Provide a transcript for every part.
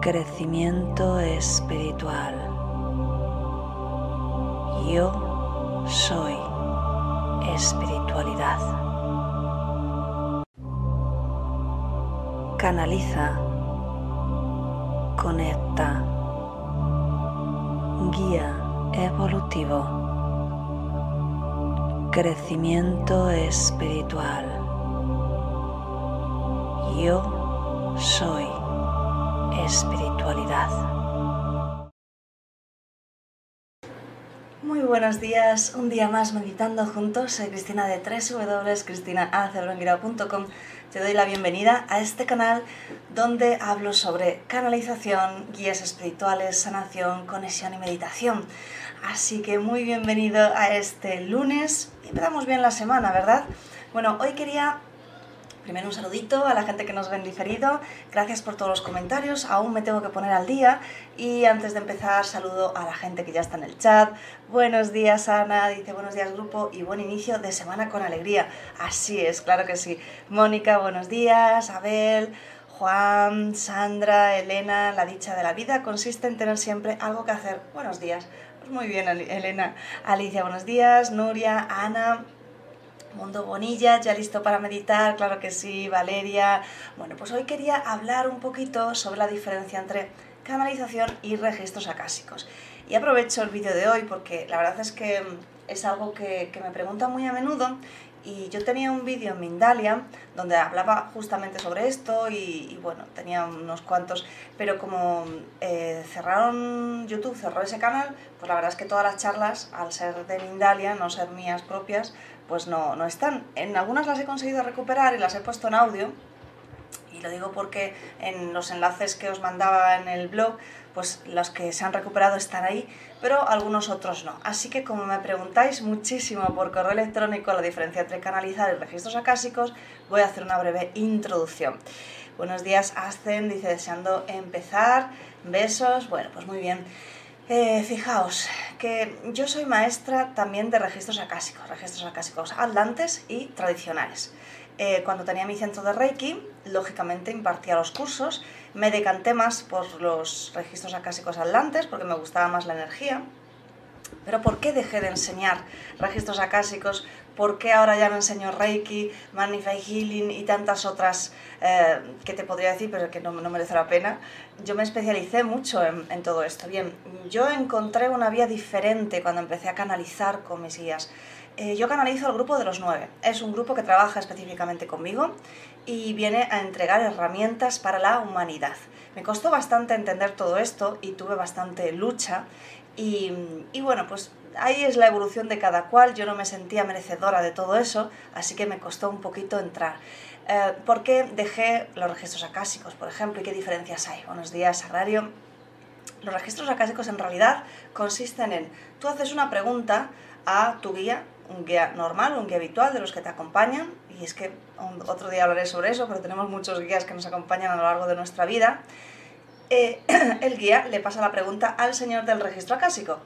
crecimiento espiritual. Yo soy espiritualidad. Canaliza, conecta, guía evolutivo crecimiento espiritual. Yo soy espiritualidad. Muy buenos días, un día más meditando juntos. Soy Cristina de www.cristinaacerblanguirao.com. Te doy la bienvenida a este canal donde hablo sobre canalización, guías espirituales, sanación, conexión y meditación. Así que muy bienvenido a este lunes. Empezamos bien la semana, ¿verdad? Bueno, hoy quería Primero un saludito a la gente que nos ven diferido, gracias por todos los comentarios, aún me tengo que poner al día y antes de empezar saludo a la gente que ya está en el chat. Buenos días Ana, dice buenos días grupo y buen inicio de semana con alegría. Así es, claro que sí. Mónica, buenos días, Abel, Juan, Sandra, Elena, la dicha de la vida consiste en tener siempre algo que hacer. Buenos días. Pues muy bien, Elena. Alicia, buenos días. Nuria, Ana, Mundo Bonilla, ya listo para meditar, claro que sí, Valeria. Bueno, pues hoy quería hablar un poquito sobre la diferencia entre canalización y registros acásicos. Y aprovecho el vídeo de hoy porque la verdad es que es algo que, me preguntan muy a menudo y yo tenía un vídeo en Mindalia donde hablaba justamente sobre esto y, bueno, tenía unos cuantos, pero como eh, cerraron YouTube, cerró ese canal, pues la verdad es que todas las charlas, al ser de Mindalia, no ser mías propias, pues no, no están. En algunas las he conseguido recuperar y las he puesto en audio, y lo digo porque en los enlaces que os mandaba en el blog, pues los que se han recuperado están ahí, pero algunos otros no. Así que como me preguntáis muchísimo por correo electrónico la diferencia entre canalizar y registros acásicos, voy a hacer una breve introducción. Buenos días, Ascen, dice deseando empezar. Besos. Bueno, pues muy bien. Eh, fijaos que yo soy maestra también de registros acásicos, registros acásicos atlantes y tradicionales. Eh, cuando tenía mi centro de Reiki, lógicamente impartía los cursos, me decanté más por los registros acásicos atlantes porque me gustaba más la energía. Pero ¿por qué dejé de enseñar registros acásicos? ¿Por qué ahora ya no enseño Reiki, Magnify Healing y tantas otras eh, que te podría decir, pero que no, no, merece la pena? Yo me especialicé mucho en, todo esto. Bien, yo encontré una vía diferente cuando empecé a canalizar con mis guías. Eh, yo canalizo al grupo de los nueve. Es un grupo que trabaja específicamente conmigo y viene a entregar herramientas para la humanidad. Me costó bastante entender todo esto y tuve bastante lucha y, y bueno, pues ahí es la evolución de cada cual, yo no me sentía merecedora de todo eso, así que me costó un poquito entrar. Eh, ¿Por qué dejé los registros acásicos, por ejemplo, y qué diferencias hay? Buenos días, Agrario. Los registros acásicos en realidad consisten en, tú haces una pregunta a tu guía, un guía normal, un guía habitual de los que te acompañan, y es que otro día hablaré sobre eso, pero tenemos muchos guías que nos acompañan a lo largo de nuestra vida. Eh, el guía le pasa la pregunta al señor del registro acásico.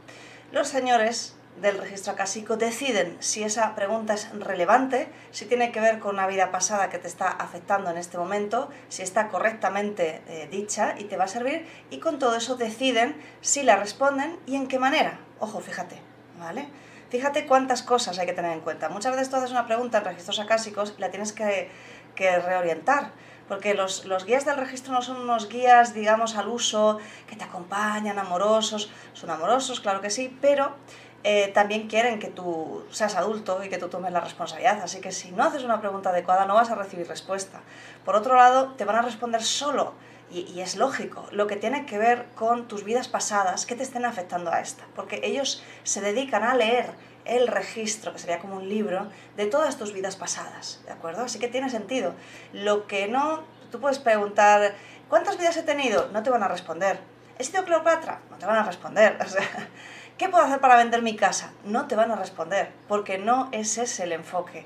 Los señores del registro acásico deciden si esa pregunta es relevante, si tiene que ver con una vida pasada que te está afectando en este momento, si está correctamente eh, dicha y te va a servir, y con todo eso deciden si la responden y en qué manera. Ojo, fíjate, ¿vale? Fíjate cuántas cosas hay que tener en cuenta. Muchas veces tú haces una pregunta en registros acásicos y la tienes que, que reorientar porque los, guías del registro no son unos guías, digamos, al uso, que te acompañan, amorosos, son amorosos, claro que sí, pero eh, también quieren que tú seas adulto y que tú tomes la responsabilidad, así que si no haces una pregunta adecuada no vas a recibir respuesta. Por otro lado, te van a responder solo, y, y es lógico, lo que tiene que ver con tus vidas pasadas que te estén afectando a esta, porque ellos se dedican a leer el registro, que sería como un libro, de todas tus vidas pasadas, ¿de acuerdo? Así que tiene sentido. Lo que no, tú puedes preguntar, ¿cuántas vidas he tenido? No te van a responder. ¿He sido Cleopatra? No te van a responder. ¿qué puedo hacer para vender mi casa? No te van a responder, porque no ese es el enfoque.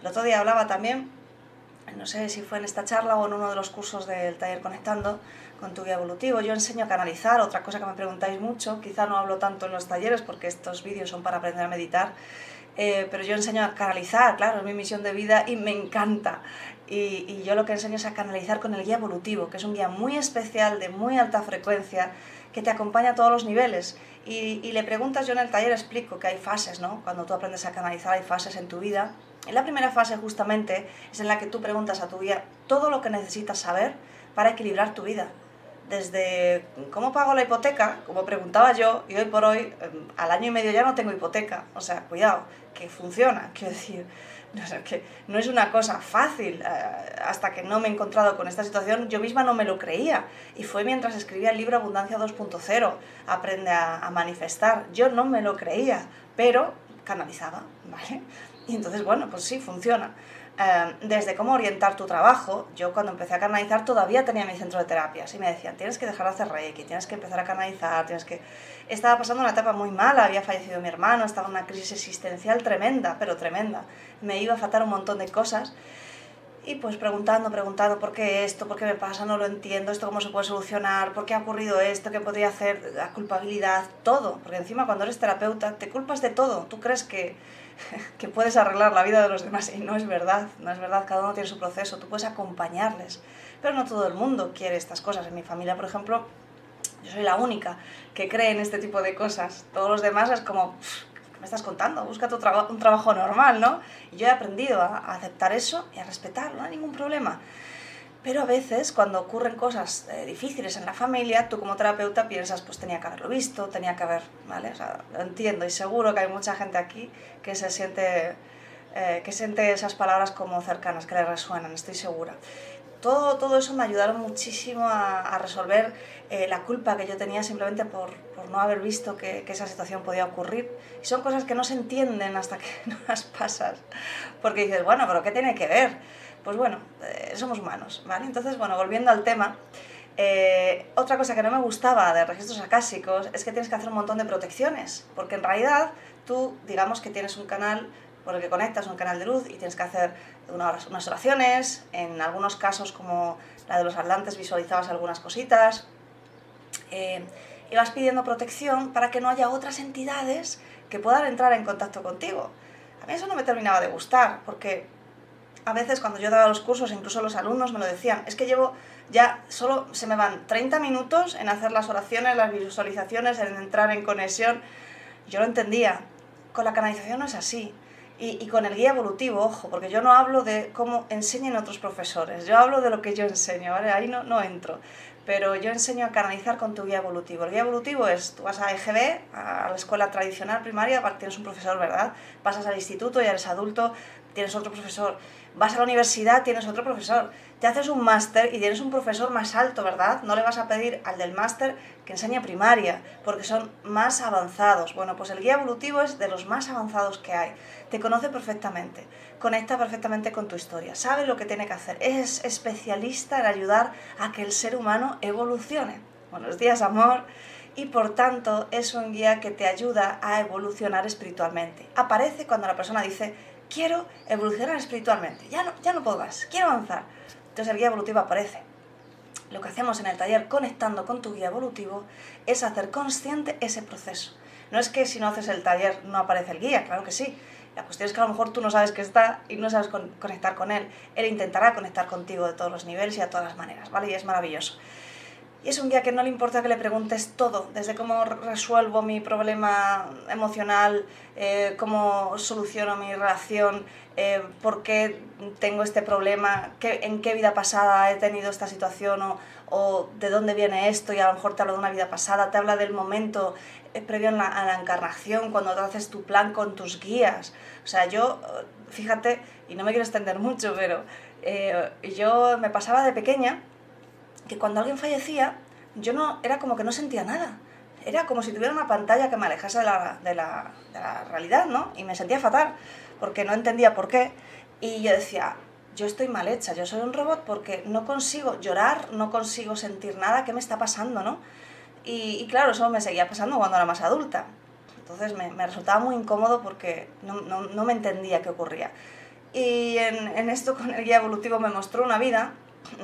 El otro día hablaba también, no sé si fue en esta charla o en uno de los cursos del taller Conectando, con tu guía evolutivo. Yo enseño a canalizar, otra cosa que me preguntáis mucho, quizá no hablo tanto en los talleres porque estos vídeos son para aprender a meditar, eh, pero yo enseño a canalizar, claro, es mi misión de vida y me encanta. Y, y, yo lo que enseño es a canalizar con el guía evolutivo, que es un guía muy especial, de muy alta frecuencia, que te acompaña a todos los niveles. Y, y, le preguntas, yo en el taller explico que hay fases, ¿no? Cuando tú aprendes a canalizar hay fases en tu vida. En la primera fase justamente es en la que tú preguntas a tu guía todo lo que necesitas saber para equilibrar tu vida desde cómo pago la hipoteca, como preguntaba yo, y hoy por hoy, em, al año y medio ya no tengo hipoteca. O sea, cuidado, que funciona, quiero decir, no, que no es una cosa fácil. Eh, hasta que no me he encontrado con esta situación, yo misma no me lo creía. Y fue mientras escribía el libro Abundancia 2.0, Aprende a, a manifestar. Yo no me lo creía, pero canalizaba, ¿vale? Y entonces, bueno, pues sí, funciona. Em, desde cómo orientar tu trabajo, yo cuando empecé a canalizar todavía tenía mi centro de terapias y me decían, tienes que dejar de hacer reiki, tienes que empezar a canalizar, tienes que... Estaba pasando una etapa muy mala, había fallecido mi hermano, estaba en una crisis existencial tremenda, pero tremenda. Me iba a faltar un montón de cosas y pues preguntando, preguntando, ¿por qué esto? ¿Por qué me pasa? No lo entiendo, ¿esto cómo se puede solucionar? ¿Por qué ha ocurrido esto? ¿Qué podría hacer? La culpabilidad, todo. Porque encima cuando eres terapeuta te culpas de todo. Tú crees que que puedes arreglar la vida de los demás y no es verdad, no es verdad, cada uno tiene su proceso, tú puedes acompañarles, pero no todo el mundo quiere estas cosas. En mi familia, por ejemplo, yo soy la única que cree en este tipo de cosas, todos los demás es como, ¿qué me estás contando? Busca tu un trabajo normal, ¿no? Y yo he aprendido a aceptar eso y a respetarlo, no hay ningún problema. Pero a veces, cuando ocurren cosas eh, difíciles en la familia, tú como terapeuta piensas, pues tenía que haberlo visto, tenía que haber, ¿vale? O sea, lo entiendo y seguro que hay mucha gente aquí que se siente, eh, que siente esas palabras como cercanas, que le resuenan, estoy segura. Todo, todo eso me ayudaron muchísimo a, a resolver eh, la culpa que yo tenía simplemente por, por no haber visto que, que, esa situación podía ocurrir. Y son cosas que no se entienden hasta que no las pasas. Porque dices, bueno, pero ¿qué tiene que ver? Pues bueno, eh, somos humanos, ¿vale? Entonces, bueno, volviendo al tema, eh, otra cosa que no me gustaba de registros acásicos es que tienes que hacer un montón de protecciones, porque en realidad tú, digamos que tienes un canal por el que conectas, un canal de luz, y tienes que hacer unas, oraciones, en algunos casos como la de los atlantes visualizabas algunas cositas, eh, y vas pidiendo protección para que no haya otras entidades que puedan entrar en contacto contigo. A mí eso no me terminaba de gustar, porque a veces cuando yo daba los cursos, incluso los alumnos me lo decían, es que llevo ya solo se me van 30 minutos en hacer las oraciones, las visualizaciones, en entrar en conexión. Yo lo entendía. Con la canalización no es así. Y, y, con el guía evolutivo, ojo, porque yo no hablo de cómo enseñan otros profesores, yo hablo de lo que yo enseño, ¿vale? Ahí no, no entro. Pero yo enseño a canalizar con tu guía evolutivo. El guía evolutivo es, tú vas a EGB, a la escuela tradicional primaria, tienes un profesor, ¿verdad? Pasas al instituto, y eres adulto, tienes otro profesor vas a la universidad, tienes otro profesor, te haces un máster y tienes un profesor más alto, ¿verdad? No le vas a pedir al del máster que enseñe primaria, porque son más avanzados. Bueno, pues el guía evolutivo es de los más avanzados que hay. Te conoce perfectamente, conecta perfectamente con tu historia, sabe lo que tiene que hacer, es especialista en ayudar a que el ser humano evolucione. Buenos días, amor y por tanto es un guía que te ayuda a evolucionar espiritualmente. Aparece cuando la persona dice, quiero evolucionar espiritualmente, ya no, ya no puedo más, quiero avanzar. Entonces el guía evolutivo aparece. Lo que hacemos en el taller conectando con tu guía evolutivo es hacer consciente ese proceso. No es que si no haces el taller no aparece el guía, claro que sí. La cuestión es que a lo mejor tú no sabes que está y no sabes conectar con él. Él intentará conectar contigo de todos los niveles y a todas las maneras, ¿vale? Y es maravilloso. Y es un guía que no le importa que le preguntes todo, desde cómo resuelvo mi problema emocional, eh, cómo soluciono mi relación, eh, por qué tengo este problema, qué, en qué vida pasada he tenido esta situación o, o, de dónde viene esto y a lo mejor te habla de una vida pasada, te habla del momento eh, previo a la, encarnación, cuando te haces tu plan con tus guías. O sea, yo, fíjate, y no me quiero extender mucho, pero yo me pasaba de pequeña que cuando alguien fallecía, yo no, era como que no sentía nada. Era como si tuviera una pantalla que me alejase de la, de la, realidad, ¿no? Y me sentía fatal, porque no entendía por qué. Y yo decía, yo estoy mal hecha, yo soy un robot porque no consigo llorar, no consigo sentir nada, ¿qué me está pasando, no? Y, claro, eso me seguía pasando cuando era más adulta. Entonces me, resultaba muy incómodo porque no, no, no, me entendía qué ocurría. Y en esto con el guía evolutivo me mostró una vida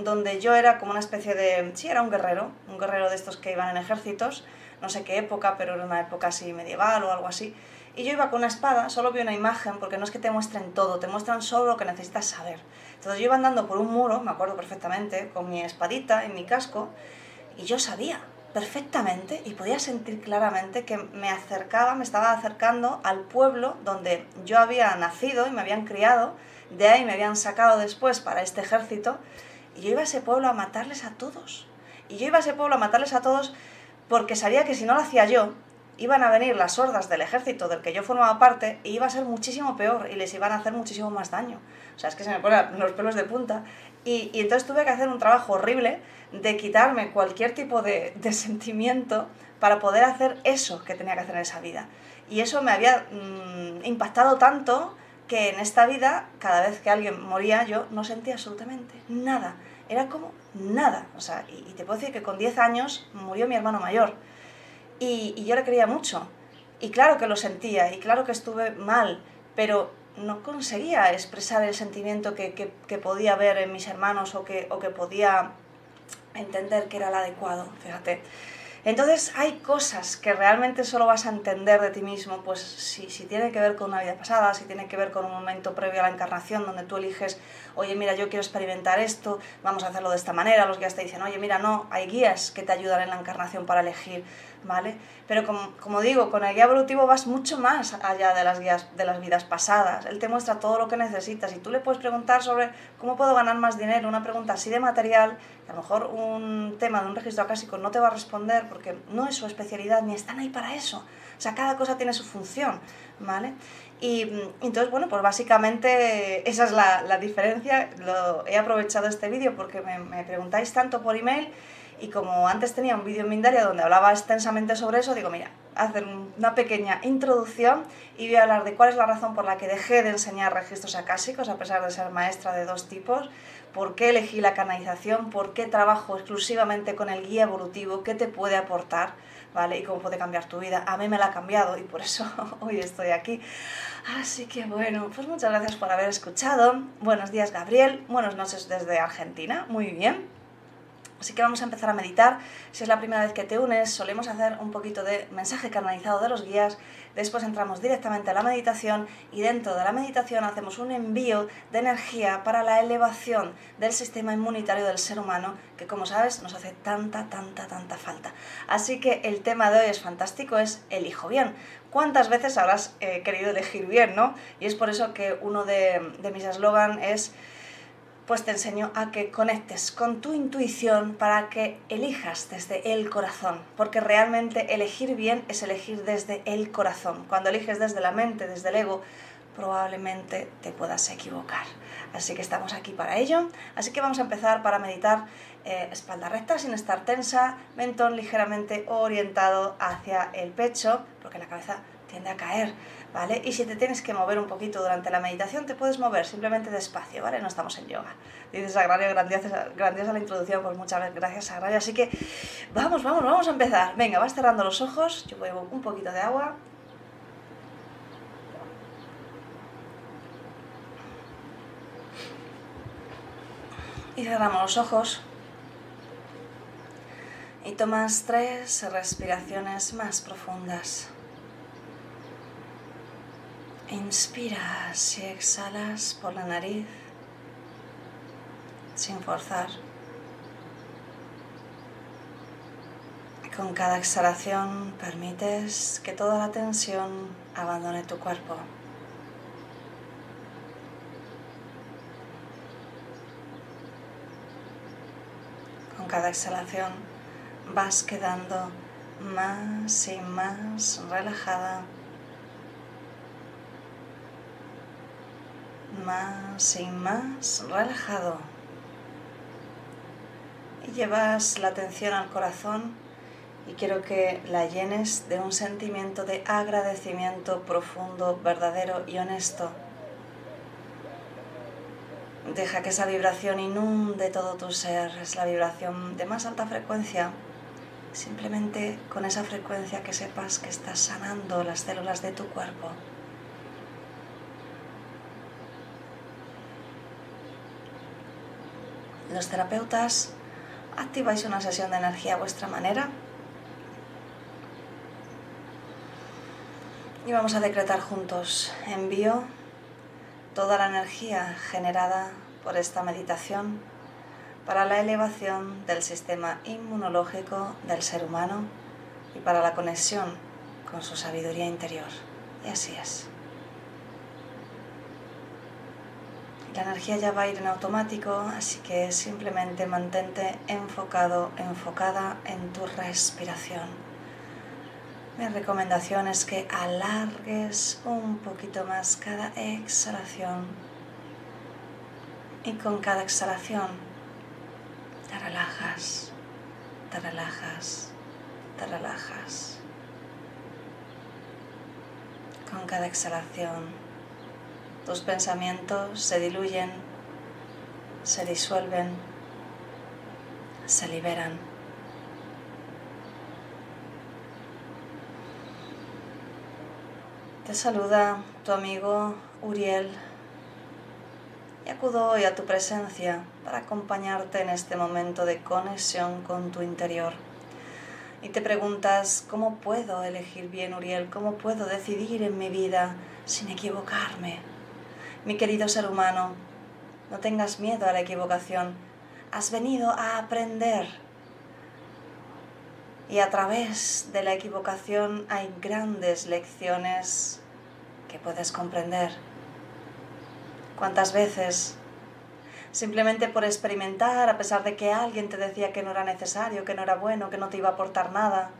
donde yo era como una especie de... Sí, era un guerrero, un guerrero de estos que iban en ejércitos, no sé qué época, pero era una época así medieval o algo así. Y yo iba con una espada, solo vi una imagen, porque no es que te muestren todo, te muestran solo lo que necesitas saber. Entonces yo iba andando por un muro, me acuerdo perfectamente, con mi espadita en mi casco, y yo sabía perfectamente y podía sentir claramente que me acercaba, me estaba acercando al pueblo donde yo había nacido y me habían criado, de ahí me habían sacado después para este ejército, y yo iba a ese pueblo a matarles a todos. Y yo iba a ese pueblo a matarles a todos porque sabía que si no lo hacía yo, iban a venir las hordas del ejército del que yo formaba parte y iba a ser muchísimo peor y les iban a hacer muchísimo más daño. O sea, es que se me ponen los pelos de punta. Y, y entonces tuve que hacer un trabajo horrible de quitarme cualquier tipo de, de, sentimiento para poder hacer eso que tenía que hacer en esa vida. Y eso me había mmm, impactado tanto que en esta vida, cada vez que alguien moría, yo no sentía absolutamente nada. Era como nada. O sea, y, te puedo decir que con 10 años murió mi hermano mayor. Y, yo le quería mucho. Y claro que lo sentía, y claro que estuve mal, pero no conseguía expresar el sentimiento que podía ver en mis hermanos o que, o que podía entender que era el adecuado, fíjate. Entonces hay cosas que realmente solo vas a entender de ti mismo, pues si, si tiene que ver con una vida pasada, si tiene que ver con un momento previo a la encarnación donde tú eliges, oye mira, yo quiero experimentar esto, vamos a hacerlo de esta manera, los guías te dicen, oye mira, no, hay guías que te ayudan en la encarnación para elegir, ¿vale? Pero como, como digo, con el guía evolutivo vas mucho más allá de las guías de las vidas pasadas, él te muestra todo lo que necesitas y tú le puedes preguntar sobre cómo puedo ganar más dinero, una pregunta así de material, a lo mejor un tema de un registro acásico no te va a responder porque no es su especialidad, ni están ahí para eso. O sea, cada cosa tiene su función, ¿vale? Y entonces, bueno, pues básicamente esa es la, la diferencia. Lo, he aprovechado este vídeo porque me, preguntáis tanto por email y como antes tenía un vídeo en Mindaria donde hablaba extensamente sobre eso, digo, mira, hacer una pequeña introducción y voy a hablar de cuál es la razón por la que dejé de enseñar registros acásicos a pesar de ser maestra de dos tipos, por qué elegí la canalización, por qué trabajo exclusivamente con el guía evolutivo, qué te puede aportar, ¿vale? Y cómo puede cambiar tu vida. A mí me la ha cambiado y por eso hoy estoy aquí. Así que bueno, pues muchas gracias por haber escuchado. Buenos días Gabriel, buenas noches desde Argentina, muy bien. Así que vamos a empezar a meditar. Si es la primera vez que te unes, solemos hacer un poquito de mensaje canalizado de los guías. Después entramos directamente a la meditación y dentro de la meditación hacemos un envío de energía para la elevación del sistema inmunitario del ser humano, que como sabes nos hace tanta, tanta, tanta falta. Así que el tema de hoy es fantástico, es elijo bien. ¿Cuántas veces habrás eh, querido elegir bien, no? Y es por eso que uno de, de mis eslogan es pues te enseño a que conectes con tu intuición para que elijas desde el corazón, porque realmente elegir bien es elegir desde el corazón. Cuando eliges desde la mente, desde el ego, probablemente te puedas equivocar. Así que estamos aquí para ello. Así que vamos a empezar para meditar eh, espalda recta sin estar tensa, mentón ligeramente orientado hacia el pecho, porque la cabeza tiende a caer. ¿Vale? Y si te tienes que mover un poquito durante la meditación, te puedes mover simplemente despacio, ¿vale? No estamos en yoga. Dices Agrario, grandiosa, grandiosa la introducción, pues muchas gracias Agrario. Así que vamos, vamos, vamos a empezar. Venga, vas cerrando los ojos, yo bebo un poquito de agua. Y cerramos los ojos. Y tomas tres respiraciones más profundas. Inspiras y exhalas por la nariz sin forzar. Con cada exhalación permites que toda la tensión abandone tu cuerpo. Con cada exhalación vas quedando más y más relajada más y más relajado. Y llevas la atención al corazón y quiero que la llenes de un sentimiento de agradecimiento profundo, verdadero y honesto. Deja que esa vibración inunde todo tu ser, es la vibración de más alta frecuencia. Simplemente con esa frecuencia que sepas que estás sanando las células de tu cuerpo. Los terapeutas activáis una sesión de energía a vuestra manera. Y vamos a decretar juntos, envío toda la energía generada por esta meditación para la elevación del sistema inmunológico del ser humano y para la conexión con su sabiduría interior. Y así es. La energía ya va a ir en automático, así que simplemente mantente enfocado, enfocada en tu respiración. Mi recomendación es que alargues un poquito más cada exhalación y con cada exhalación te relajas, te relajas, te relajas. Con cada exhalación tus pensamientos se diluyen, se disuelven, se liberan. Te saluda tu amigo Uriel y acudo hoy a tu presencia para acompañarte en este momento de conexión con tu interior. Y te preguntas, ¿cómo puedo elegir bien, Uriel? ¿Cómo puedo decidir en mi vida sin equivocarme? Mi querido ser humano, no tengas miedo a la equivocación. Has venido a aprender y a través de la equivocación hay grandes lecciones que puedes comprender. ¿Cuántas veces, simplemente por experimentar, a pesar de que alguien te decía que no era necesario, que no era bueno, que no te iba a aportar nada,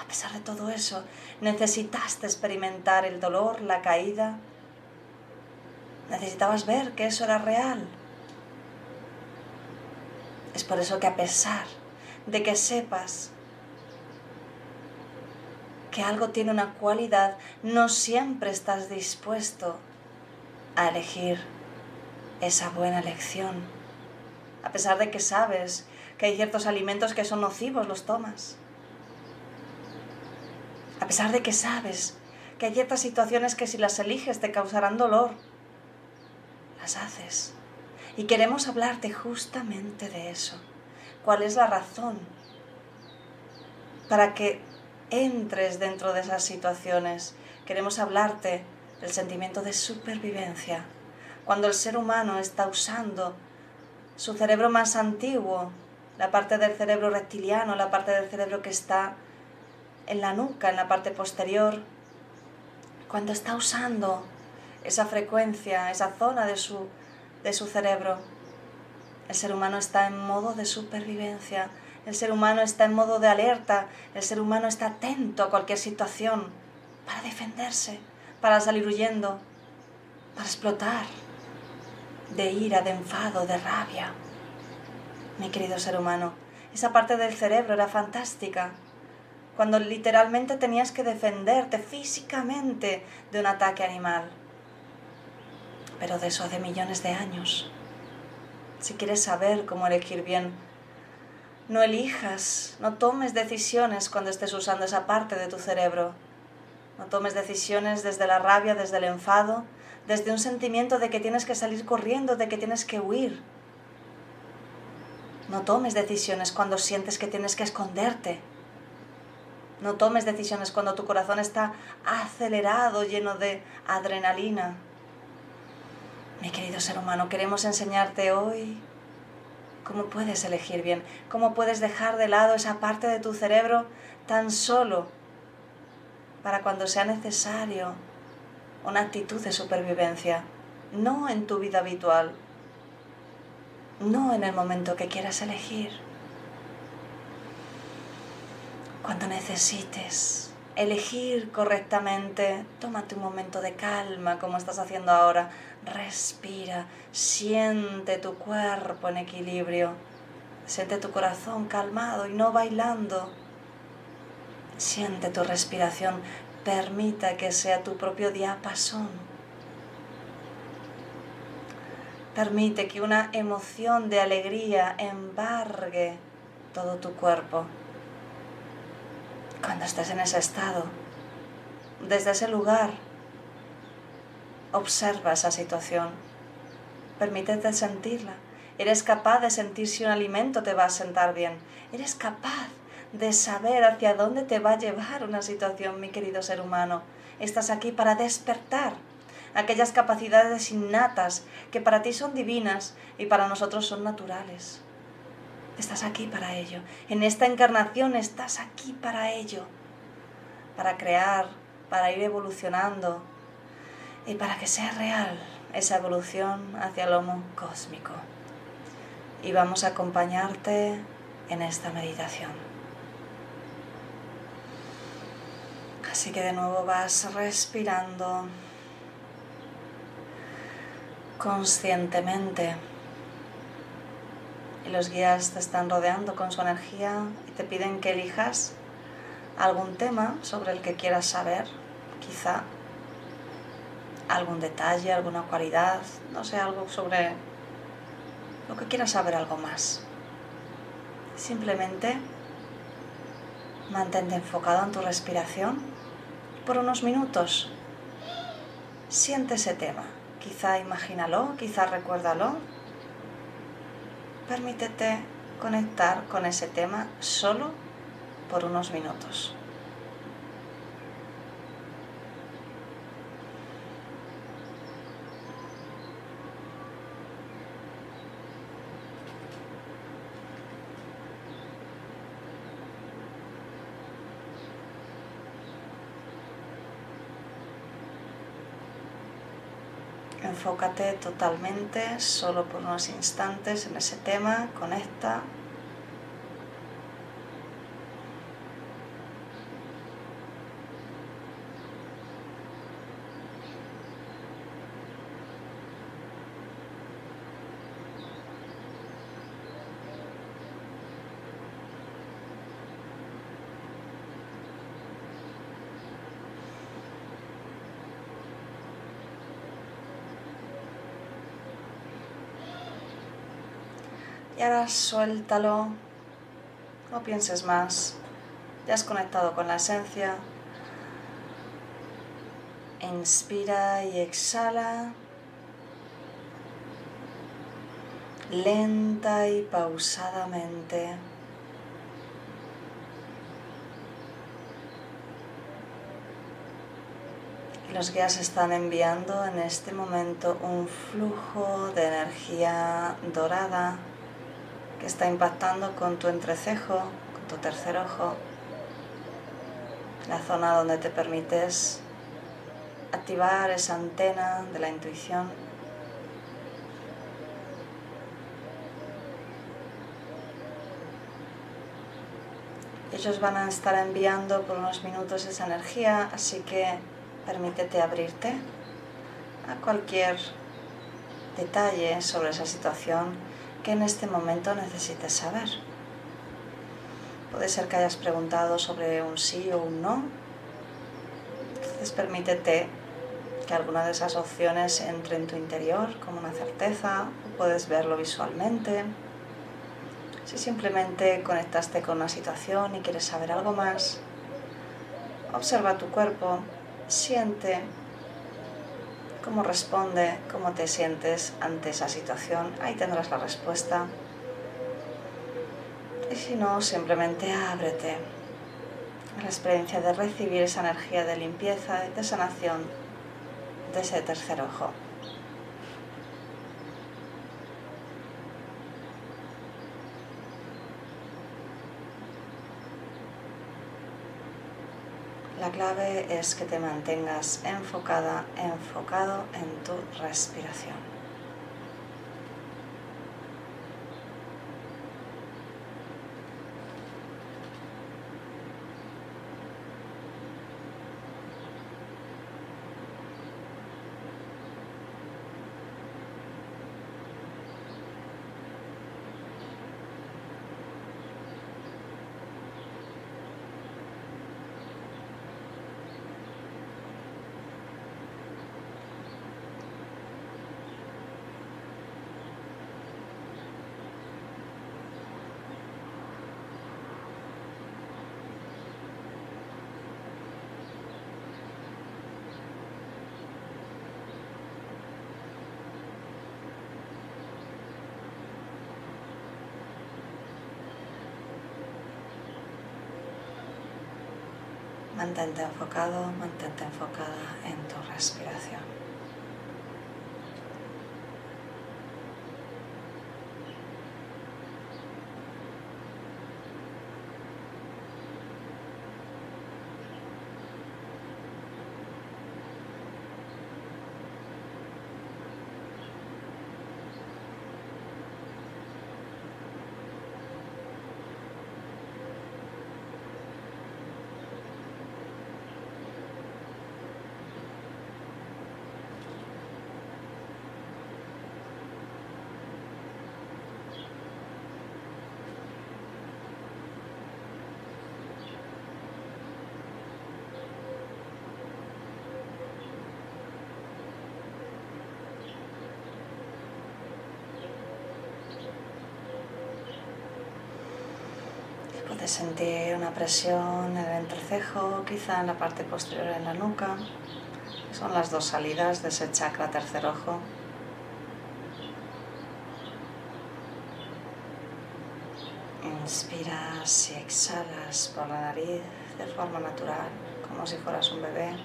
a pesar de todo eso, necesitaste experimentar el dolor, la caída? Necesitabas ver que eso era real. Es por eso que a pesar de que sepas que algo tiene una cualidad, no siempre estás dispuesto a elegir esa buena elección. A pesar de que sabes que hay ciertos alimentos que son nocivos, los tomas. A pesar de que sabes que hay ciertas situaciones que si las eliges te causarán dolor, haces. Y queremos hablarte justamente de eso. ¿Cuál es la razón para que entres dentro de esas situaciones. Queremos hablarte del sentimiento de supervivencia, cuando el ser humano está usando su cerebro más antiguo, la parte del cerebro reptiliano, la parte del cerebro que está en la nuca, en la parte posterior, cuando está usando esa frecuencia, esa zona de su, de su cerebro, el ser humano está en modo de supervivencia, el ser humano está en modo de alerta, el ser humano está atento a cualquier situación para defenderse, para salir huyendo, para explotar de ira, de enfado, de rabia. Mi querido ser humano, esa parte del cerebro era fantástica, cuando literalmente tenías que defenderte físicamente de un ataque animal. Pero de eso hace millones de años. Si quieres saber cómo elegir bien no elijas, no tomes decisiones cuando estés usando esa parte de tu cerebro. No tomes decisiones desde la rabia, desde el enfado, desde un sentimiento de que tienes que salir corriendo, de que tienes que huir. No tomes decisiones cuando sientes que tienes que esconderte. No tomes decisiones cuando tu corazón está acelerado, lleno de adrenalina. Mi querido ser humano, queremos enseñarte hoy ¿Cómo puedes elegir bien? ¿Cómo puedes dejar de lado esa parte de tu cerebro tan solo para cuando sea necesario una actitud de supervivencia? No en tu vida habitual, no en el momento que quieras elegir. Cuando necesites elegir correctamente, tómate un momento de calma como estás haciendo ahora. Respira, siente tu cuerpo en equilibrio, siente tu corazón calmado y no bailando. Siente tu respiración, permita que sea tu propio diapasón. Permite que una emoción de alegría embargue todo tu cuerpo cuando estés en ese estado, desde ese lugar, observa esa situación, permítete sentirla. Eres capaz de sentir si un alimento te va a sentar bien. Eres capaz de saber hacia dónde te va a llevar una situación, mi querido ser humano. Estás aquí para despertar aquellas capacidades innatas que para ti son divinas y para nosotros son naturales. Estás aquí para ello. En esta encarnación estás aquí para ello. Para crear, para ir evolucionando y para que sea real esa evolución hacia el homo cósmico. Y vamos a acompañarte en esta meditación. Así que de nuevo vas respirando conscientemente. Y los guías te están rodeando con su energía y te piden que elijas algún tema sobre el que quieras saber, quizá algún detalle, alguna cualidad, no sé, algo sobre lo que quieras saber algo más. Simplemente mantente enfocado en tu respiración por unos minutos. Siente ese tema. Quizá imagínalo, quizá recuérdalo. Permítete conectar con ese tema solo por unos minutos. Enfócate totalmente, solo por unos instantes en ese tema, conecta. Y ahora suéltalo, no pienses más, ya has conectado con la esencia. Inspira y exhala. Lenta y pausadamente. los guías están enviando en este momento un flujo de energía dorada que está impactando con tu entrecejo, con tu tercer ojo, la zona donde te permites activar esa antena de la intuición. Ellos van a estar enviando por unos minutos esa energía, así que permítete abrirte a cualquier detalle sobre esa situación que en este momento necesites saber. Puede ser que hayas preguntado sobre un sí o un no. Entonces permítete que alguna de esas opciones entre en tu interior como una certeza, puedes verlo visualmente. Si simplemente conectaste con una situación y quieres saber algo más, observa tu cuerpo, siente cómo responde, cómo te sientes ante esa situación. Ahí tendrás la respuesta. Y si no, simplemente ábrete a la experiencia de recibir esa energía de limpieza de sanación de ese tercer ojo. La clave es que te mantengas enfocada, enfocado en tu respiración. Mantente enfocado, mantente enfocada en tu respiración. Puedes sentir una presión en el entrecejo, quizá en la parte posterior en la nuca. Son las dos salidas de ese chakra tercer ojo. Inspiras y exhalas por la nariz de forma natural, como si fueras un bebé.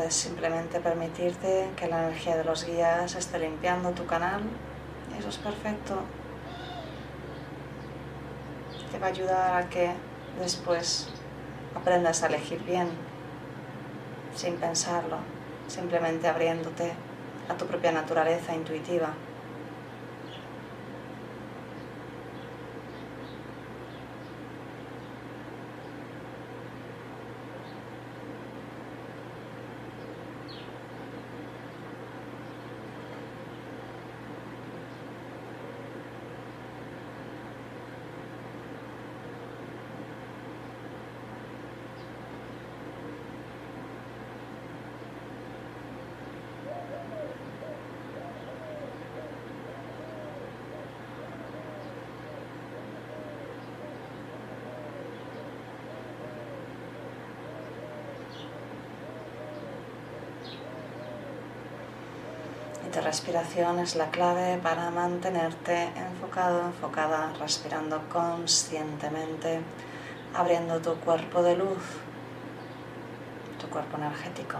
Puedes simplemente permitirte que la energía de los guías esté limpiando tu canal. Eso es perfecto. Te va a ayudar a que después aprendas a elegir bien, sin pensarlo, simplemente abriéndote a tu propia naturaleza intuitiva. Tu respiración es la clave para mantenerte enfocado, enfocada, respirando conscientemente, abriendo tu cuerpo de luz, tu cuerpo energético.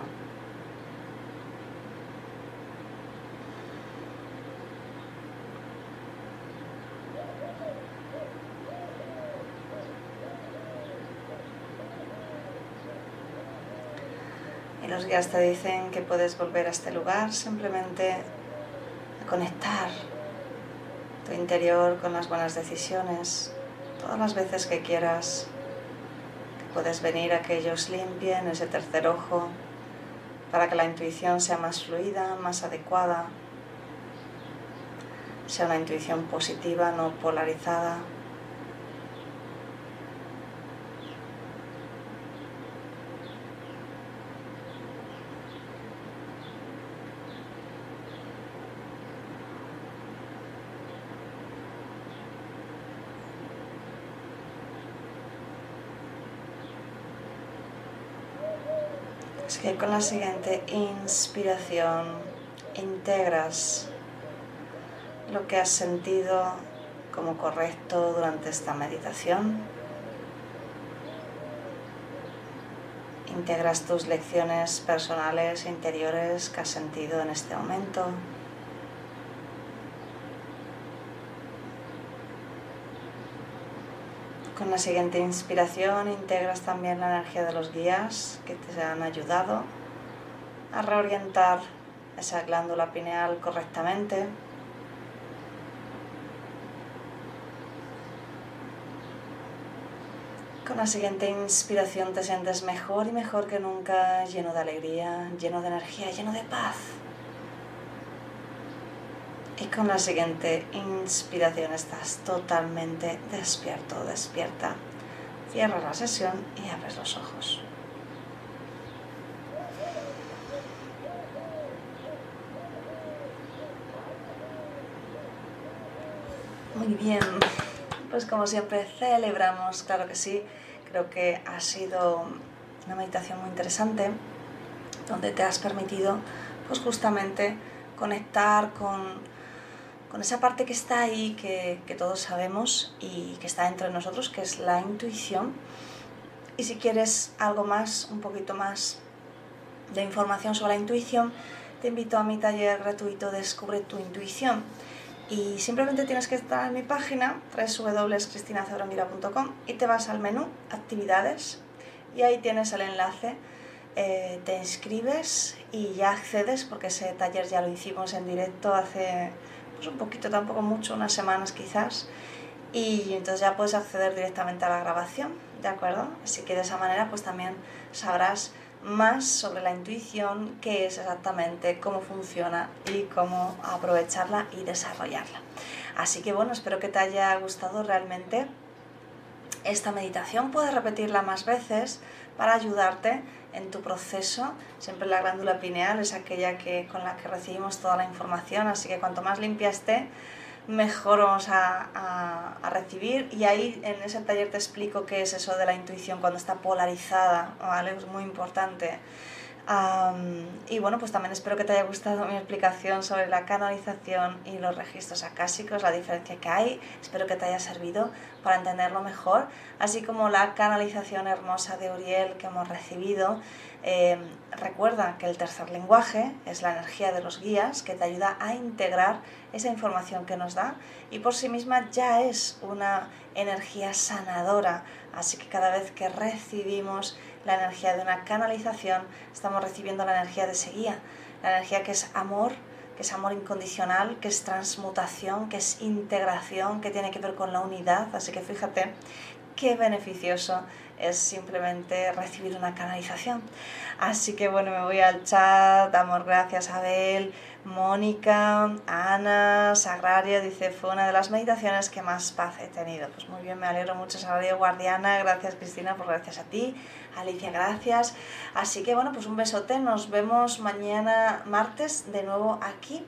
Guías te dicen que puedes volver a este lugar simplemente a conectar tu interior con las buenas decisiones todas las veces que quieras. Que puedes venir a que ellos limpien ese tercer ojo para que la intuición sea más fluida, más adecuada, sea una intuición positiva, no polarizada. Es que con la siguiente inspiración integras lo que has sentido como correcto durante esta meditación. Integras tus lecciones personales interiores que has sentido en este momento. Con la siguiente inspiración integras también la energía de los guías que te han ayudado a reorientar esa glándula pineal correctamente. Con la siguiente inspiración te sientes mejor y mejor que nunca, lleno de alegría, lleno de energía, lleno de paz. Y con la siguiente inspiración. Estás totalmente despierto, despierta, cierras la sesión y abres los ojos. Muy bien, pues como siempre celebramos, claro que sí, creo que ha sido una meditación muy interesante donde te has permitido pues justamente conectar con, esa parte que está ahí, que, todos sabemos y que está dentro de nosotros, que es la intuición. Y si quieres algo más, un poquito más de información sobre la intuición, te invito a mi taller gratuito Descubre tu intuición y simplemente tienes que estar en mi página www.cristinacebronguira.com y te vas al menú actividades y ahí tienes el enlace eh, te inscribes y ya accedes porque ese taller ya lo hicimos en directo hace pues un poquito tampoco mucho unas semanas quizás y entonces ya puedes acceder directamente a la grabación de acuerdo así que de esa manera pues también sabrás más sobre la intuición, qué es exactamente, cómo funciona y cómo aprovecharla y desarrollarla. Así que bueno, espero que te haya gustado realmente esta meditación. Puedes repetirla más veces para ayudarte en tu proceso. Siempre la glándula pineal es aquella que, con la que recibimos toda la información, así que cuanto más limpia esté, mejor vamos a, recibir. Y ahí en ese taller te explico qué es eso de la intuición cuando está polarizada, ¿vale? Es muy importante. Y bueno, pues también espero que te haya gustado mi explicación sobre la canalización y los registros acásicos, la diferencia que hay. Espero que te haya servido para entenderlo mejor, así como la canalización hermosa de Uriel que hemos recibido. Eh, recuerda que el tercer lenguaje es la energía de los guías que te ayuda a integrar esa información que nos da y por sí misma ya es una energía sanadora. Así que cada vez que recibimos la energía de una canalización, estamos recibiendo la energía de ese guía, la energía que es amor, que es amor incondicional, que es transmutación, que es integración, que tiene que ver con la unidad. Así que fíjate qué beneficioso es simplemente recibir una canalización. Así que bueno, me voy al chat, damos gracias Abel, Mónica, Ana, Sagrario, dice, fue una de las meditaciones que más paz he tenido. Pues muy bien, me alegro mucho, Sagrario Guardiana, gracias Cristina, por gracias a ti, Alicia, gracias. Así que bueno, pues un besote, nos vemos mañana martes de nuevo aquí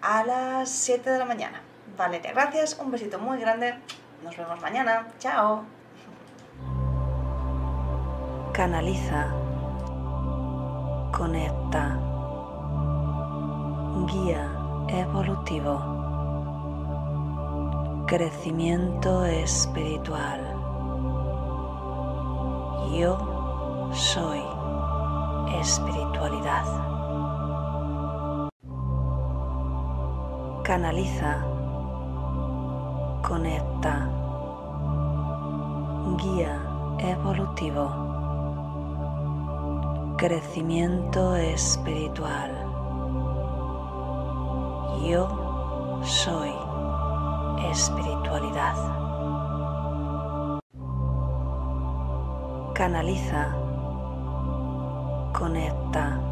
a las 7 de la mañana. Valeria, gracias, un besito muy grande, nos vemos mañana, chao. Canaliza, conecta, guía evolutivo, crecimiento espiritual. Yo soy espiritualidad. Canaliza, conecta, guía evolutivo crecimiento espiritual. Yo soy espiritualidad. Canaliza, conecta